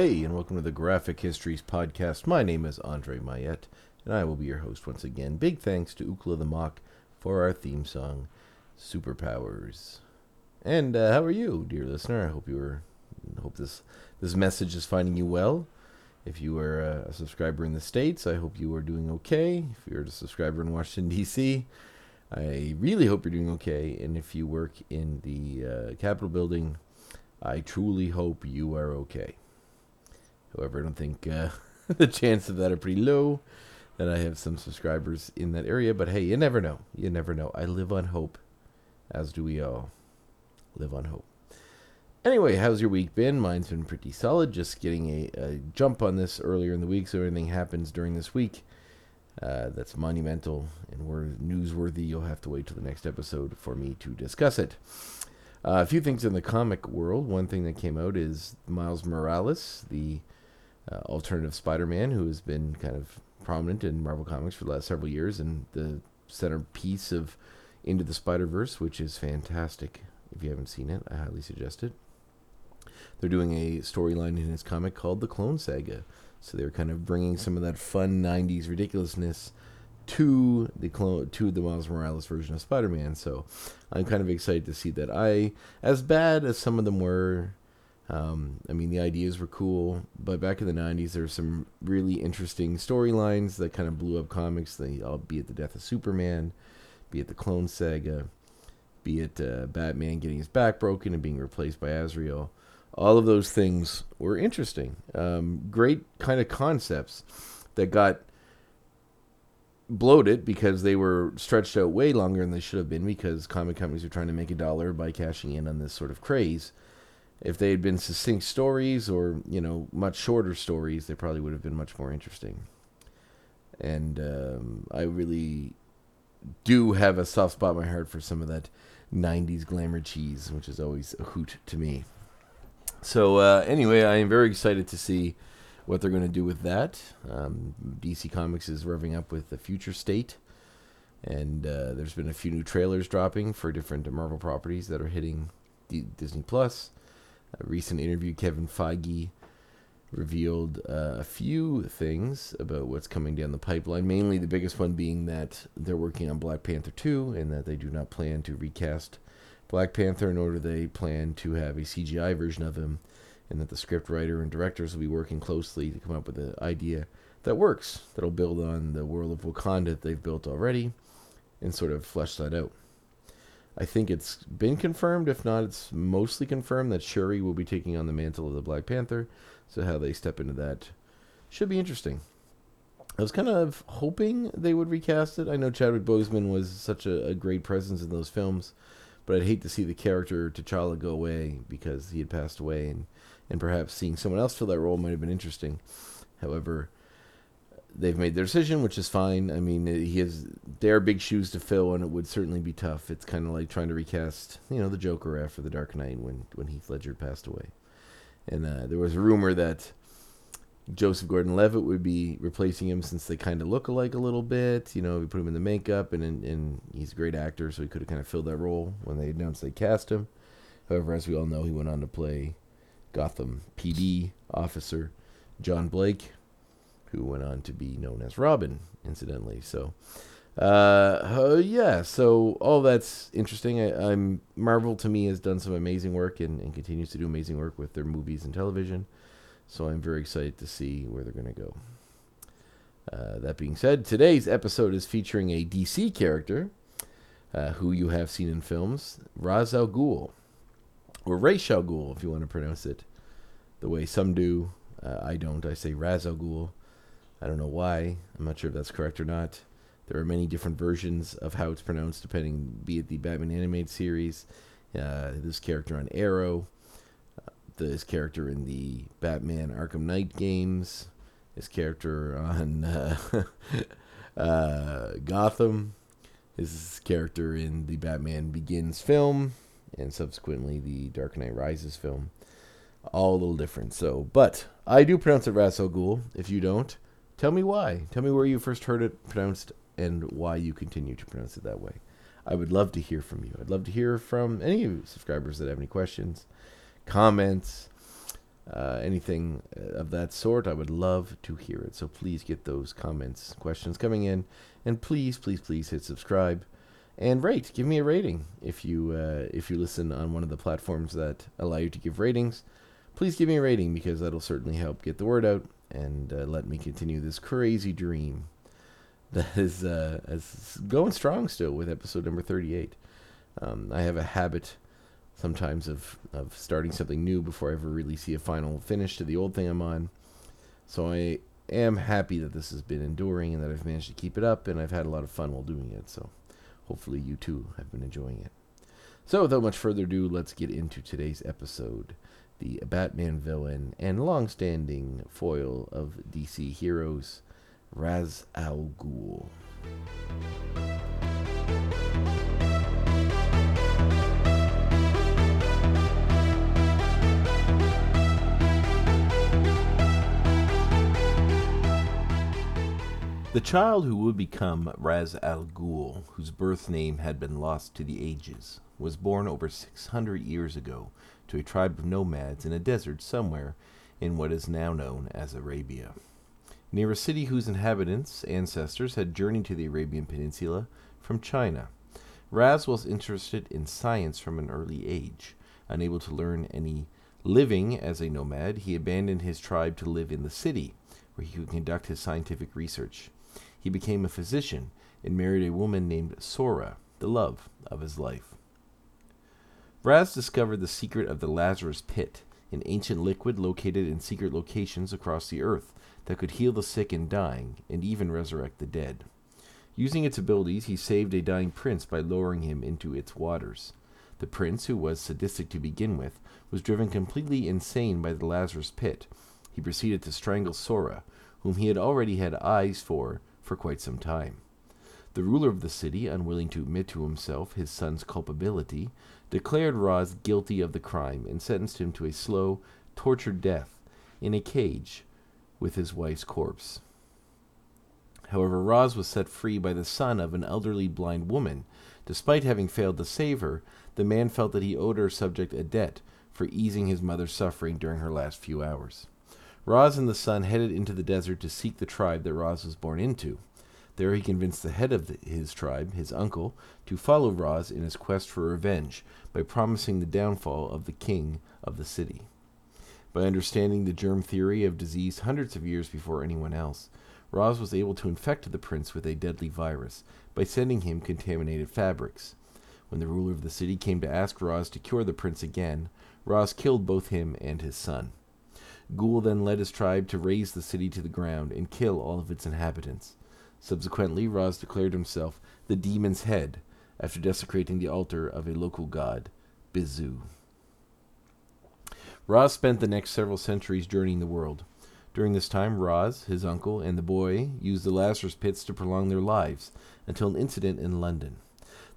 Hey, and welcome to the Graphic Histories Podcast. My name is Andre Mayette, and I will be your host once again. Big thanks to Ukla the Mock for our theme song, Superpowers. And uh, how are you, dear listener? I hope you were. Hope this this message is finding you well. If you are uh, a subscriber in the states, I hope you are doing okay. If you're a subscriber in Washington D.C., I really hope you're doing okay. And if you work in the uh, Capitol building, I truly hope you are okay. However, I don't think uh, the chances of that are pretty low. That I have some subscribers in that area, but hey, you never know. You never know. I live on hope, as do we all. Live on hope. Anyway, how's your week been? Mine's been pretty solid. Just getting a, a jump on this earlier in the week, so anything happens during this week uh, that's monumental and we're newsworthy, you'll have to wait till the next episode for me to discuss it. Uh, a few things in the comic world. One thing that came out is Miles Morales, the uh, alternative Spider-Man, who has been kind of prominent in Marvel Comics for the last several years, and the centerpiece of Into the Spider-Verse, which is fantastic. If you haven't seen it, I highly suggest it. They're doing a storyline in his comic called the Clone Saga, so they're kind of bringing some of that fun '90s ridiculousness to the clone to the Miles Morales version of Spider-Man. So I'm kind of excited to see that. I, as bad as some of them were, um, I mean, the ideas were cool, but back in the '90s, there were some really interesting storylines that kind of blew up comics. They, be it the death of Superman, be it the Clone Saga, be it uh, Batman getting his back broken and being replaced by Azrael. All of those things were interesting. Um, great kind of concepts that got bloated because they were stretched out way longer than they should have been because comic companies were trying to make a dollar by cashing in on this sort of craze. If they had been succinct stories or, you know, much shorter stories, they probably would have been much more interesting. And um, I really do have a soft spot in my heart for some of that 90s glamour cheese, which is always a hoot to me. So, uh, anyway, I am very excited to see what they're going to do with that. Um, DC Comics is revving up with the Future State, and uh, there's been a few new trailers dropping for different Marvel properties that are hitting D- Disney Plus. A recent interview, Kevin Feige revealed uh, a few things about what's coming down the pipeline. Mainly, the biggest one being that they're working on Black Panther 2 and that they do not plan to recast Black Panther, nor do they plan to have a CGI version of him, and that the scriptwriter and directors will be working closely to come up with an idea that works, that'll build on the world of Wakanda that they've built already, and sort of flesh that out. I think it's been confirmed, if not, it's mostly confirmed that Shuri will be taking on the mantle of the Black Panther. So how they step into that should be interesting. I was kind of hoping they would recast it. I know Chadwick Boseman was such a, a great presence in those films, but I'd hate to see the character T'Challa go away because he had passed away, and and perhaps seeing someone else fill that role might have been interesting. However, they've made their decision, which is fine. I mean, he has they are big shoes to fill, and it would certainly be tough. It's kind of like trying to recast, you know, the Joker after the Dark Knight when when Heath Ledger passed away. And uh, there was a rumor that Joseph Gordon-Levitt would be replacing him since they kind of look alike a little bit. You know, we put him in the makeup, and and, and he's a great actor, so he could have kind of filled that role when they announced they cast him. However, as we all know, he went on to play Gotham PD officer John Blake, who went on to be known as Robin, incidentally. So, uh, uh, yeah, so all that's interesting. I, I'm Marvel to me has done some amazing work and, and continues to do amazing work with their movies and television. So I'm very excited to see where they're going to go. Uh, that being said, today's episode is featuring a DC character uh, who you have seen in films, Ra's al Ghul, or Ra's al Ghul, if you want to pronounce it the way some do. Uh, I don't. I say Raz Al Ghul. I don't know why. I'm not sure if that's correct or not. There are many different versions of how it's pronounced, depending, be it the Batman animated series, uh, this character on Arrow, uh, this character in the Batman Arkham Knight games, his character on uh, uh, Gotham, his character in the Batman Begins film, and subsequently the Dark Knight Rises film. All a little different. So, but I do pronounce it Ras Al Ghul. If you don't, tell me why. Tell me where you first heard it pronounced and why you continue to pronounce it that way. I would love to hear from you. I'd love to hear from any of you subscribers that have any questions, comments, uh, anything uh, of that sort. I would love to hear it. So please get those comments, questions coming in, and please, please, please hit subscribe and rate. Give me a rating if you uh, if you listen on one of the platforms that allow you to give ratings. Please give me a rating because that'll certainly help get the word out and uh, let me continue this crazy dream that is, uh, is going strong still with episode number 38. Um, I have a habit sometimes of, of starting something new before I ever really see a final finish to the old thing I'm on. So I am happy that this has been enduring and that I've managed to keep it up, and I've had a lot of fun while doing it. So hopefully you too have been enjoying it. So without much further ado, let's get into today's episode. The Batman villain and long-standing foil of DC heroes, Raz Al Ghul. The child who would become Raz Al Ghul, whose birth name had been lost to the ages, was born over 600 years ago to a tribe of nomads in a desert somewhere in what is now known as Arabia, near a city whose inhabitants' ancestors had journeyed to the Arabian Peninsula from China. Raz was interested in science from an early age. Unable to learn any living as a nomad, he abandoned his tribe to live in the city, where he could conduct his scientific research. He became a physician and married a woman named Sora, the love of his life. Raz discovered the secret of the Lazarus Pit, an ancient liquid located in secret locations across the earth that could heal the sick and dying, and even resurrect the dead. Using its abilities, he saved a dying prince by lowering him into its waters. The prince, who was sadistic to begin with, was driven completely insane by the Lazarus Pit. He proceeded to strangle Sora, whom he had already had eyes for for quite some time. The ruler of the city, unwilling to admit to himself his son's culpability, declared Raz guilty of the crime and sentenced him to a slow, tortured death in a cage with his wife's corpse. However, Raz was set free by the son of an elderly blind woman. Despite having failed to save her, the man felt that he owed her subject a debt for easing his mother's suffering during her last few hours. Raz and the son headed into the desert to seek the tribe that Raz was born into. There he convinced the head of the, his tribe, his uncle, to follow Raz in his quest for revenge by promising the downfall of the king of the city. By understanding the germ theory of disease hundreds of years before anyone else, Raz was able to infect the prince with a deadly virus by sending him contaminated fabrics. When the ruler of the city came to ask Raz to cure the prince again, Raz killed both him and his son. Ghul then led his tribe to raze the city to the ground and kill all of its inhabitants. Subsequently, Raz declared himself the demon's head after desecrating the altar of a local god, Bizu. Raz spent the next several centuries journeying the world. During this time, Raz, his uncle, and the boy used the Lazarus pits to prolong their lives until an incident in London.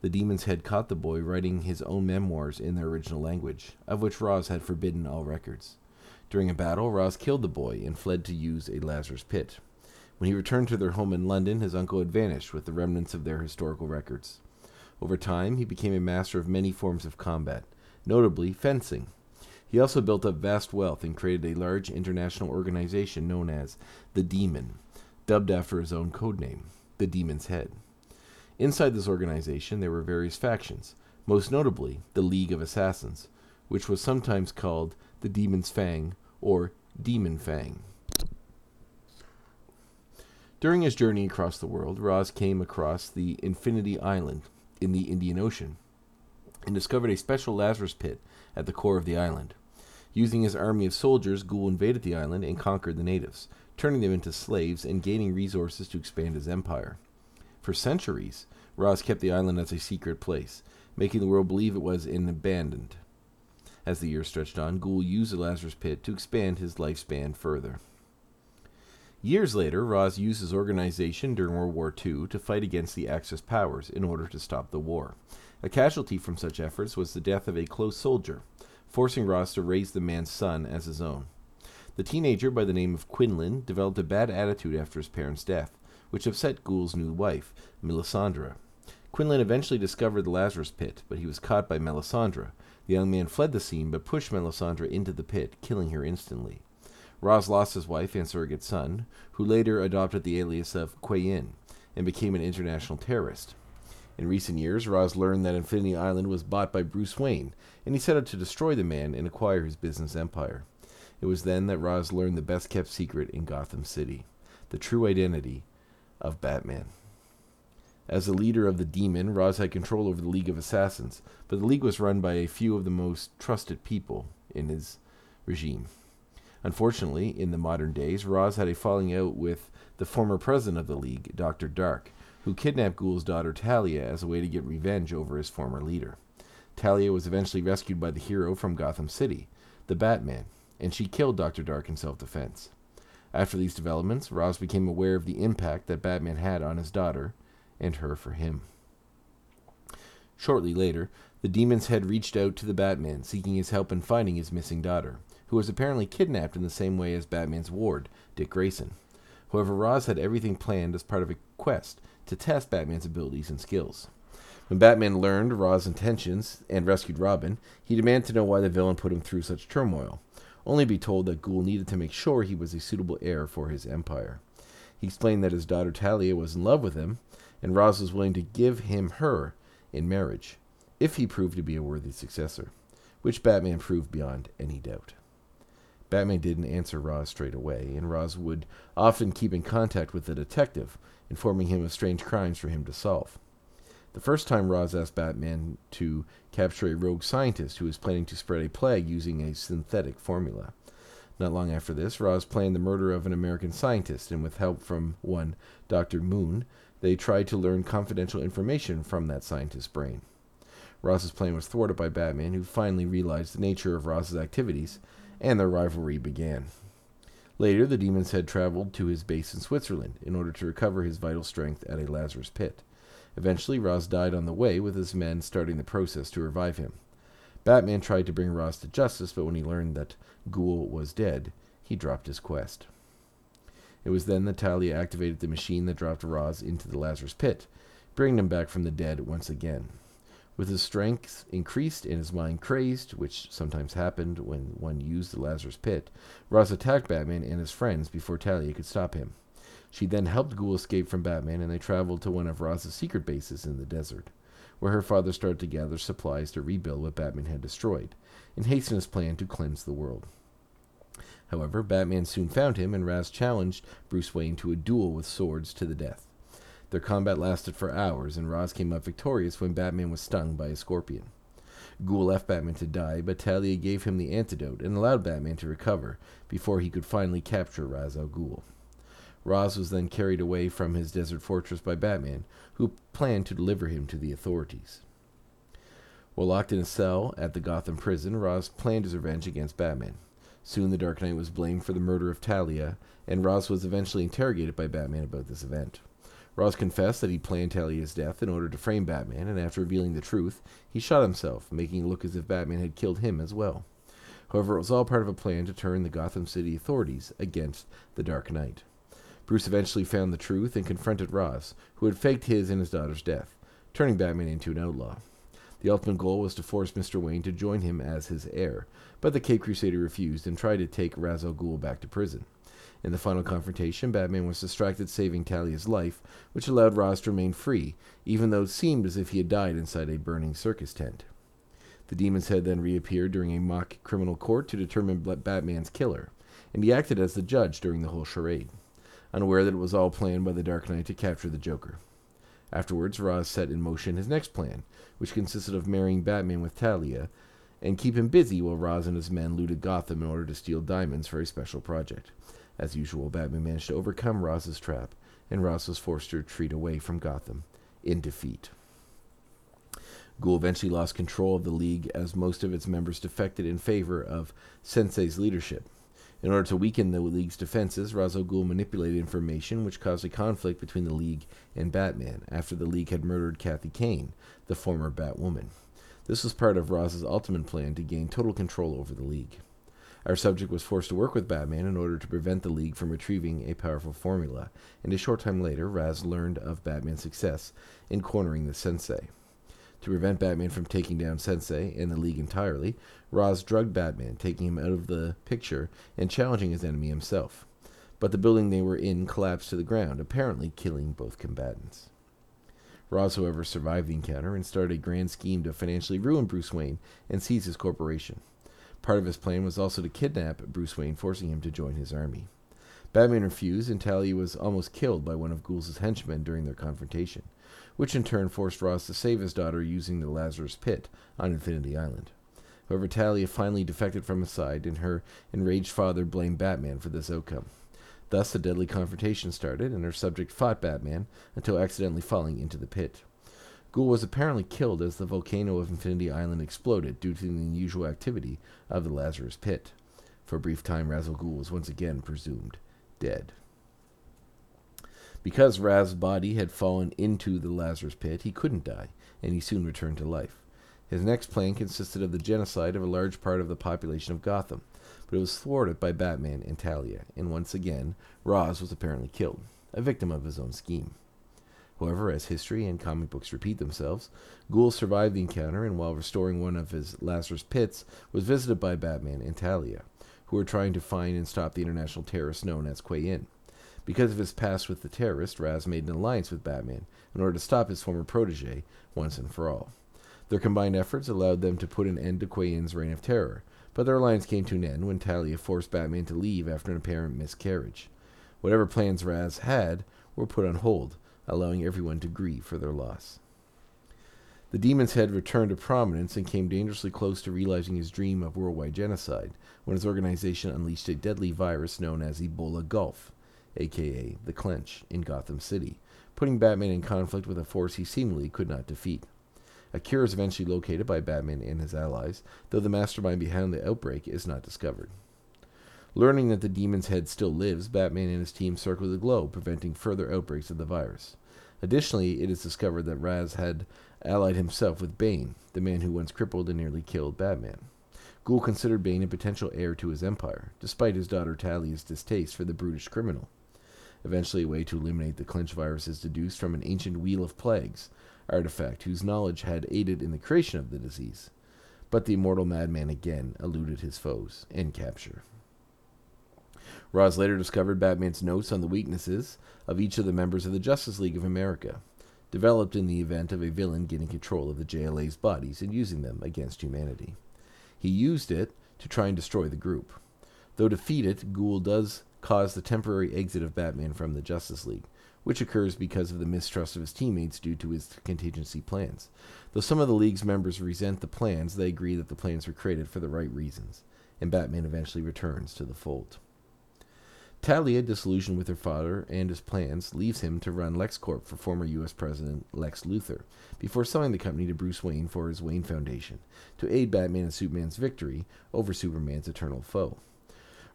The demon's head caught the boy writing his own memoirs in their original language, of which Raz had forbidden all records. During a battle, Raz killed the boy and fled to use a Lazarus pit. When he returned to their home in London, his uncle had vanished with the remnants of their historical records. Over time, he became a master of many forms of combat, notably fencing. He also built up vast wealth and created a large international organization known as the Demon, dubbed after his own code name, the Demon's Head. Inside this organization, there were various factions, most notably the League of Assassins, which was sometimes called the Demon's Fang or Demon Fang. During his journey across the world, Raz came across the Infinity Island in the Indian Ocean and discovered a special Lazarus pit at the core of the island. Using his army of soldiers, Ghul invaded the island and conquered the natives, turning them into slaves and gaining resources to expand his empire. For centuries, Roz kept the island as a secret place, making the world believe it was in abandoned. As the years stretched on, Ghul used the Lazarus Pit to expand his lifespan further. Years later, Roz used his organization during World War II to fight against the Axis powers in order to stop the war. A casualty from such efforts was the death of a close soldier, forcing Roz to raise the man's son as his own. The teenager by the name of Quinlan developed a bad attitude after his parents' death, which upset Ghul's new wife, Melisandre. Quinlan eventually discovered the Lazarus Pit, but he was caught by Melisandre. The young man fled the scene but pushed Melisandre into the pit, killing her instantly. Roz lost his wife and surrogate son, who later adopted the alias of Qayin and became an international terrorist. In recent years, Roz learned that Infinity Island was bought by Bruce Wayne, and he set out to destroy the man and acquire his business empire. It was then that Roz learned the best kept secret in Gotham City the true identity of Batman. As the leader of the Demon, Roz had control over the League of Assassins, but the League was run by a few of the most trusted people in his regime. Unfortunately, in the modern days, Roz had a falling out with the former president of the League, Dr. Dark, who kidnapped Ghul's daughter Talia as a way to get revenge over his former leader. Talia was eventually rescued by the hero from Gotham City, the Batman, and she killed Dr. Dark in self defense. After these developments, Roz became aware of the impact that Batman had on his daughter, and her for him. Shortly later, the Demon's Head reached out to the Batman, seeking his help in finding his missing daughter who was apparently kidnapped in the same way as Batman's ward, Dick Grayson. However, Roz had everything planned as part of a quest to test Batman's abilities and skills. When Batman learned Roz's intentions and rescued Robin, he demanded to know why the villain put him through such turmoil, only to be told that Ghul needed to make sure he was a suitable heir for his empire. He explained that his daughter Talia was in love with him, and Roz was willing to give him her in marriage, if he proved to be a worthy successor, which Batman proved beyond any doubt. Batman didn't answer Roz straight away, and Roz would often keep in contact with the detective, informing him of strange crimes for him to solve. The first time Roz asked Batman to capture a rogue scientist who was planning to spread a plague using a synthetic formula. Not long after this, Roz planned the murder of an American scientist, and with help from one Dr. Moon, they tried to learn confidential information from that scientist's brain. Roz's plan was thwarted by Batman, who finally realized the nature of Roz's activities and their rivalry began. Later, the Demon's Head traveled to his base in Switzerland in order to recover his vital strength at a Lazarus pit. Eventually, Roz died on the way, with his men starting the process to revive him. Batman tried to bring Roz to justice, but when he learned that Ghul was dead, he dropped his quest. It was then that Talia activated the machine that dropped Roz into the Lazarus pit, bringing him back from the dead once again. With his strength increased and his mind crazed, which sometimes happened when one used the Lazarus Pit, Roz attacked Batman and his friends before Talia could stop him. She then helped Ghul escape from Batman, and they traveled to one of Roz's secret bases in the desert, where her father started to gather supplies to rebuild what Batman had destroyed, and hasten his plan to cleanse the world. However, Batman soon found him, and Raz challenged Bruce Wayne to a duel with swords to the death. Their combat lasted for hours, and Roz came up victorious when Batman was stung by a scorpion. Ghul left Batman to die, but Talia gave him the antidote and allowed Batman to recover before he could finally capture Ra's al Ghul. Roz was then carried away from his desert fortress by Batman, who planned to deliver him to the authorities. While locked in a cell at the Gotham prison, Roz planned his revenge against Batman. Soon the Dark Knight was blamed for the murder of Talia, and Roz was eventually interrogated by Batman about this event. Roz confessed that he planned Talia's death in order to frame Batman, and after revealing the truth, he shot himself, making it look as if Batman had killed him as well. However, it was all part of a plan to turn the Gotham City authorities against the Dark Knight. Bruce eventually found the truth and confronted Ross, who had faked his and his daughter's death, turning Batman into an outlaw. The ultimate goal was to force Mr. Wayne to join him as his heir, but the Cape Crusader refused and tried to take Ra's al Ghul back to prison. In the final confrontation, Batman was distracted saving Talia's life, which allowed Roz to remain free, even though it seemed as if he had died inside a burning circus tent. The Demon's Head then reappeared during a mock criminal court to determine Batman's killer, and he acted as the judge during the whole charade, unaware that it was all planned by the Dark Knight to capture the Joker. Afterwards, Roz set in motion his next plan, which consisted of marrying Batman with Talia and keep him busy while Roz and his men looted Gotham in order to steal diamonds for a special project. As usual, Batman managed to overcome Roz's trap, and Roz was forced to retreat away from Gotham in defeat. Ghul eventually lost control of the League as most of its members defected in favor of Sensei's leadership. In order to weaken the League's defenses, Ra's al Ghul manipulated information which caused a conflict between the League and Batman after the League had murdered Kathy Kane, the former Batwoman. This was part of Raz's ultimate plan to gain total control over the League. Our subject was forced to work with Batman in order to prevent the League from retrieving a powerful formula, and a short time later, Raz learned of Batman's success in cornering the Sensei. To prevent Batman from taking down Sensei and the League entirely, Raz drugged Batman, taking him out of the picture and challenging his enemy himself. But the building they were in collapsed to the ground, apparently killing both combatants. Roz, however, survived the encounter and started a grand scheme to financially ruin Bruce Wayne and seize his corporation. Part of his plan was also to kidnap Bruce Wayne, forcing him to join his army. Batman refused, and Talia was almost killed by one of Ghul's henchmen during their confrontation which in turn forced Ross to save his daughter using the Lazarus Pit on Infinity Island. However, Talia finally defected from his side, and her enraged father blamed Batman for this outcome. Thus, a deadly confrontation started, and her subject fought Batman until accidentally falling into the pit. Ghul was apparently killed as the volcano of Infinity Island exploded due to the unusual activity of the Lazarus Pit. For a brief time, Ra's al Ghul was once again presumed dead. Because Raz's body had fallen into the Lazarus pit, he couldn't die, and he soon returned to life. His next plan consisted of the genocide of a large part of the population of Gotham, but it was thwarted by Batman and Talia, and once again, Roz was apparently killed, a victim of his own scheme. However, as history and comic books repeat themselves, Ghul survived the encounter and, while restoring one of his Lazarus pits, was visited by Batman and Talia, who were trying to find and stop the international terrorist known as Qayin. Because of his past with the terrorist, Raz made an alliance with Batman in order to stop his former protege once and for all. Their combined efforts allowed them to put an end to Qayin's reign of terror, but their alliance came to an end when Talia forced Batman to leave after an apparent miscarriage. Whatever plans Raz had were put on hold, allowing everyone to grieve for their loss. The demon's head returned to prominence and came dangerously close to realizing his dream of worldwide genocide when his organization unleashed a deadly virus known as Ebola Gulf aka the Clench, in Gotham City, putting Batman in conflict with a force he seemingly could not defeat. A cure is eventually located by Batman and his allies, though the mastermind behind the outbreak is not discovered. Learning that the demon's head still lives, Batman and his team circle the globe, preventing further outbreaks of the virus. Additionally, it is discovered that Raz had allied himself with Bane, the man who once crippled and nearly killed Batman. Ghul considered Bane a potential heir to his empire, despite his daughter Talia's distaste for the brutish criminal. Eventually, a way to eliminate the clench virus is deduced from an ancient Wheel of Plagues artifact whose knowledge had aided in the creation of the disease. But the immortal madman again eluded his foes and capture. Roz later discovered Batman's notes on the weaknesses of each of the members of the Justice League of America, developed in the event of a villain getting control of the JLA's bodies and using them against humanity. He used it to try and destroy the group. Though defeated, Ghul does cause the temporary exit of Batman from the Justice League, which occurs because of the mistrust of his teammates due to his contingency plans. Though some of the League's members resent the plans, they agree that the plans were created for the right reasons, and Batman eventually returns to the fold. Talia, disillusioned with her father and his plans, leaves him to run LexCorp for former U.S. President Lex Luthor, before selling the company to Bruce Wayne for his Wayne Foundation, to aid Batman and Superman's victory over Superman's eternal foe.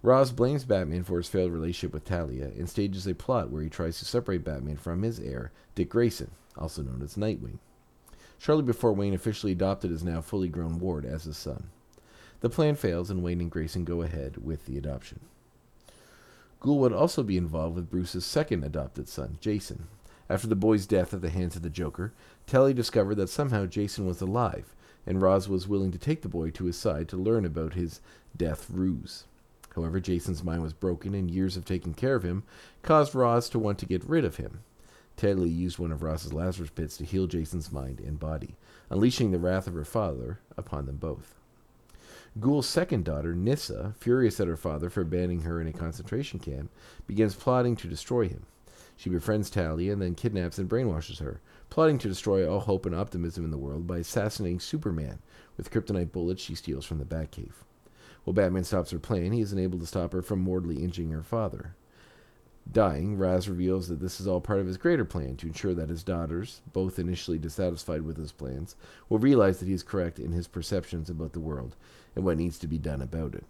Roz blames Batman for his failed relationship with Talia and stages a plot where he tries to separate Batman from his heir, Dick Grayson, also known as Nightwing, shortly before Wayne officially adopted his now fully grown ward as his son. The plan fails, and Wayne and Grayson go ahead with the adoption. Ghul would also be involved with Bruce's second adopted son, Jason. After the boy's death at the hands of the Joker, Talia discovered that somehow Jason was alive, and Roz was willing to take the boy to his side to learn about his death ruse. However, Jason's mind was broken, and years of taking care of him caused Roz to want to get rid of him. Talia used one of Roz's Lazarus pits to heal Jason's mind and body, unleashing the wrath of her father upon them both. Ghul's second daughter, Nyssa, furious at her father for abandoning her in a concentration camp, begins plotting to destroy him. She befriends Talia and then kidnaps and brainwashes her, plotting to destroy all hope and optimism in the world by assassinating Superman with kryptonite bullets she steals from the Batcave. While Batman stops her plan, he is unable to stop her from mortally injuring her father. Dying, Raz reveals that this is all part of his greater plan to ensure that his daughters, both initially dissatisfied with his plans, will realize that he is correct in his perceptions about the world and what needs to be done about it,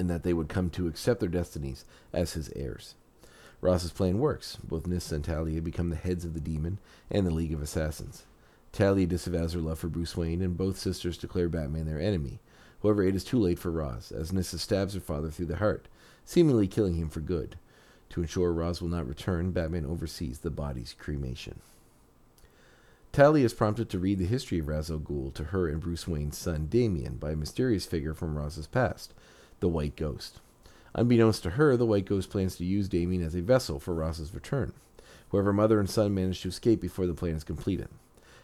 and that they would come to accept their destinies as his heirs. Ross's plan works. Both Nyssa and Talia become the heads of the demon and the League of Assassins. Talia disavows her love for Bruce Wayne, and both sisters declare Batman their enemy. However, it is too late for Ross, as Nyssa stabs her father through the heart, seemingly killing him for good. To ensure Ross will not return, Batman oversees the body's cremation. Talia is prompted to read the history of Ra's al Ghul to her and Bruce Wayne's son Damian by a mysterious figure from Raz's past, the White Ghost. Unbeknownst to her, the White Ghost plans to use Damian as a vessel for Raz's return. However, mother and son manage to escape before the plan is completed.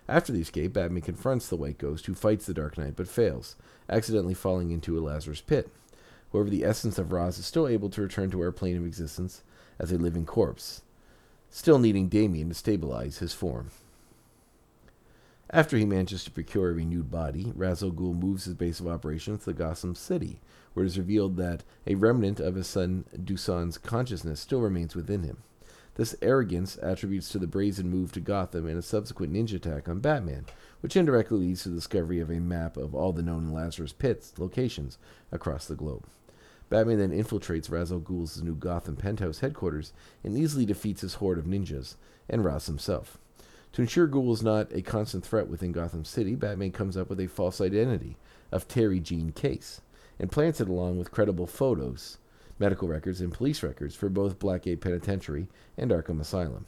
After the escape, Batman confronts the White Ghost, who fights the Dark Knight but fails, accidentally falling into a Lazarus pit. However, the essence of Raz is still able to return to our plane of existence as a living corpse, still needing Damian to stabilize his form. After he manages to procure a renewed body, Ghul moves his base of operations to Gotham City, where it is revealed that a remnant of his son Dusan's consciousness still remains within him. This arrogance attributes to the brazen move to Gotham and a subsequent ninja attack on Batman, which indirectly leads to the discovery of a map of all the known Lazarus Pits locations across the globe. Batman then infiltrates Ra's Ghul's new Gotham penthouse headquarters and easily defeats his horde of ninjas and Ra's himself. To ensure Ghul is not a constant threat within Gotham City, Batman comes up with a false identity of Terry Jean Case and plants it along with credible photos, medical records, and police records for both Blackgate Penitentiary and Arkham Asylum.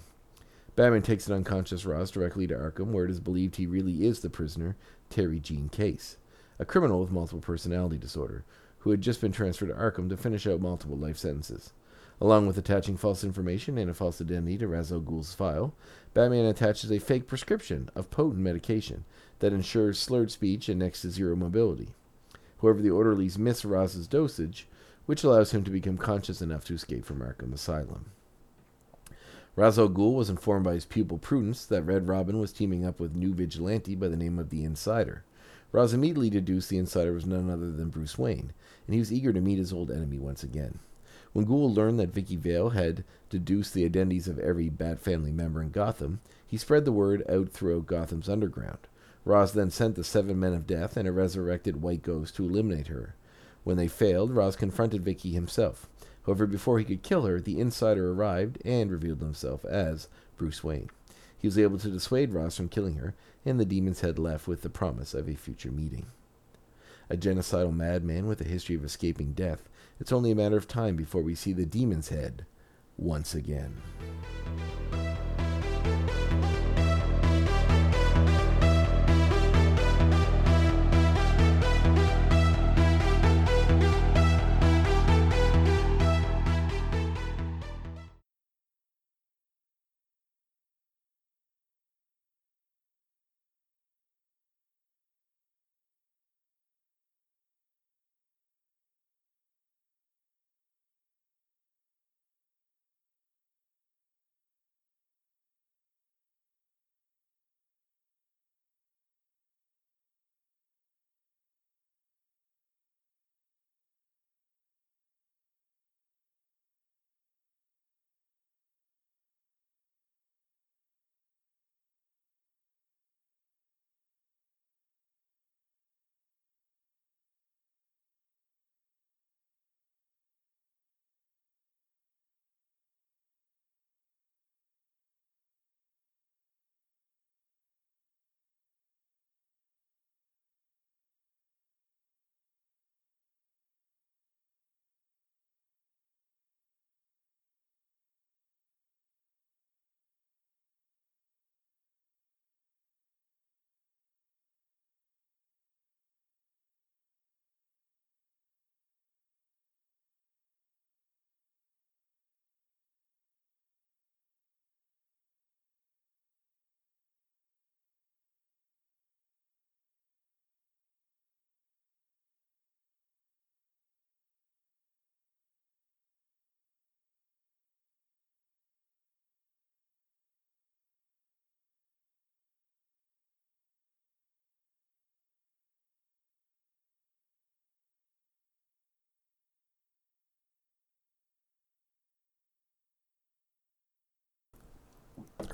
Batman takes an unconscious Ra's directly to Arkham, where it is believed he really is the prisoner, Terry Jean Case, a criminal with multiple personality disorder, who had just been transferred to Arkham to finish out multiple life sentences. Along with attaching false information and a false identity to Ra's file, Batman attaches a fake prescription of potent medication that ensures slurred speech and next to zero mobility. However, the orderlies miss Raz's dosage, which allows him to become conscious enough to escape from Arkham Asylum. Ra's was informed by his pupil Prudence that Red Robin was teaming up with new vigilante by the name of the Insider. Raz immediately deduced the insider was none other than Bruce Wayne, and he was eager to meet his old enemy once again. When Ghul learned that Vicki Vale had deduced the identities of every Bat family member in Gotham, he spread the word out throughout Gotham's underground. Ross then sent the Seven Men of Death and a resurrected White Ghost to eliminate her. When they failed, Ross confronted Vicki himself. However, before he could kill her, the insider arrived and revealed himself as Bruce Wayne. He was able to dissuade Ross from killing her, and the demon's head left with the promise of a future meeting. A genocidal madman with a history of escaping death, it's only a matter of time before we see the demon's head once again.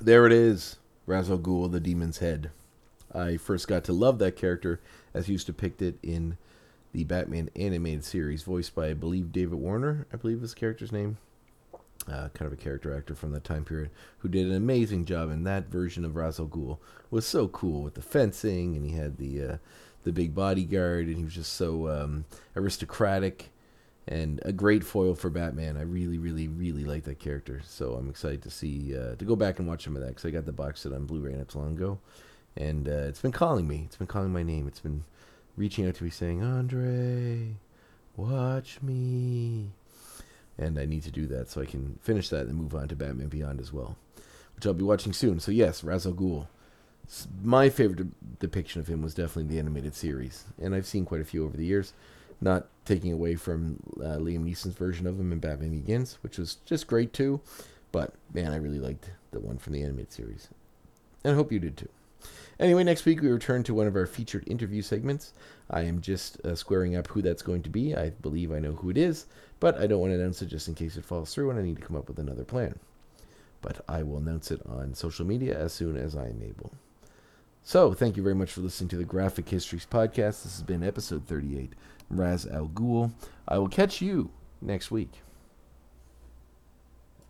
There it is, Ra's al Ghul, the Demon's Head. I first got to love that character as he was depicted in the Batman animated series, voiced by, I believe, David Warner, I believe is the character's name. Uh, kind of a character actor from that time period who did an amazing job in that version of Ra's al Ghul. Was so cool with the fencing, and he had the uh, the big bodyguard, and he was just so um, aristocratic and a great foil for Batman. I really, really, really like that character. So I'm excited to see uh, to go back and watch some of that because I got the box set on Blu-ray not too long ago, and uh, it's been calling me. It's been calling my name. It's been reaching out to me saying, "Andre, watch me," and I need to do that so I can finish that and move on to Batman Beyond as well, which I'll be watching soon. So yes, Ra's al Ghul. My favorite de- depiction of him was definitely the animated series, and I've seen quite a few over the years not taking away from uh, Liam Neeson's version of him in Batman Begins, which was just great too. But man, I really liked the one from the animated series, and I hope you did too. Anyway, next week we return to one of our featured interview segments. I am just uh, squaring up who that's going to be. I believe I know who it is, but I don't want to announce it just in case it falls through, and I need to come up with another plan. But I will announce it on social media as soon as I am able. So, thank you very much for listening to the Graphic Histories podcast. This has been episode 38, Raz Al Ghul. I will catch you next week.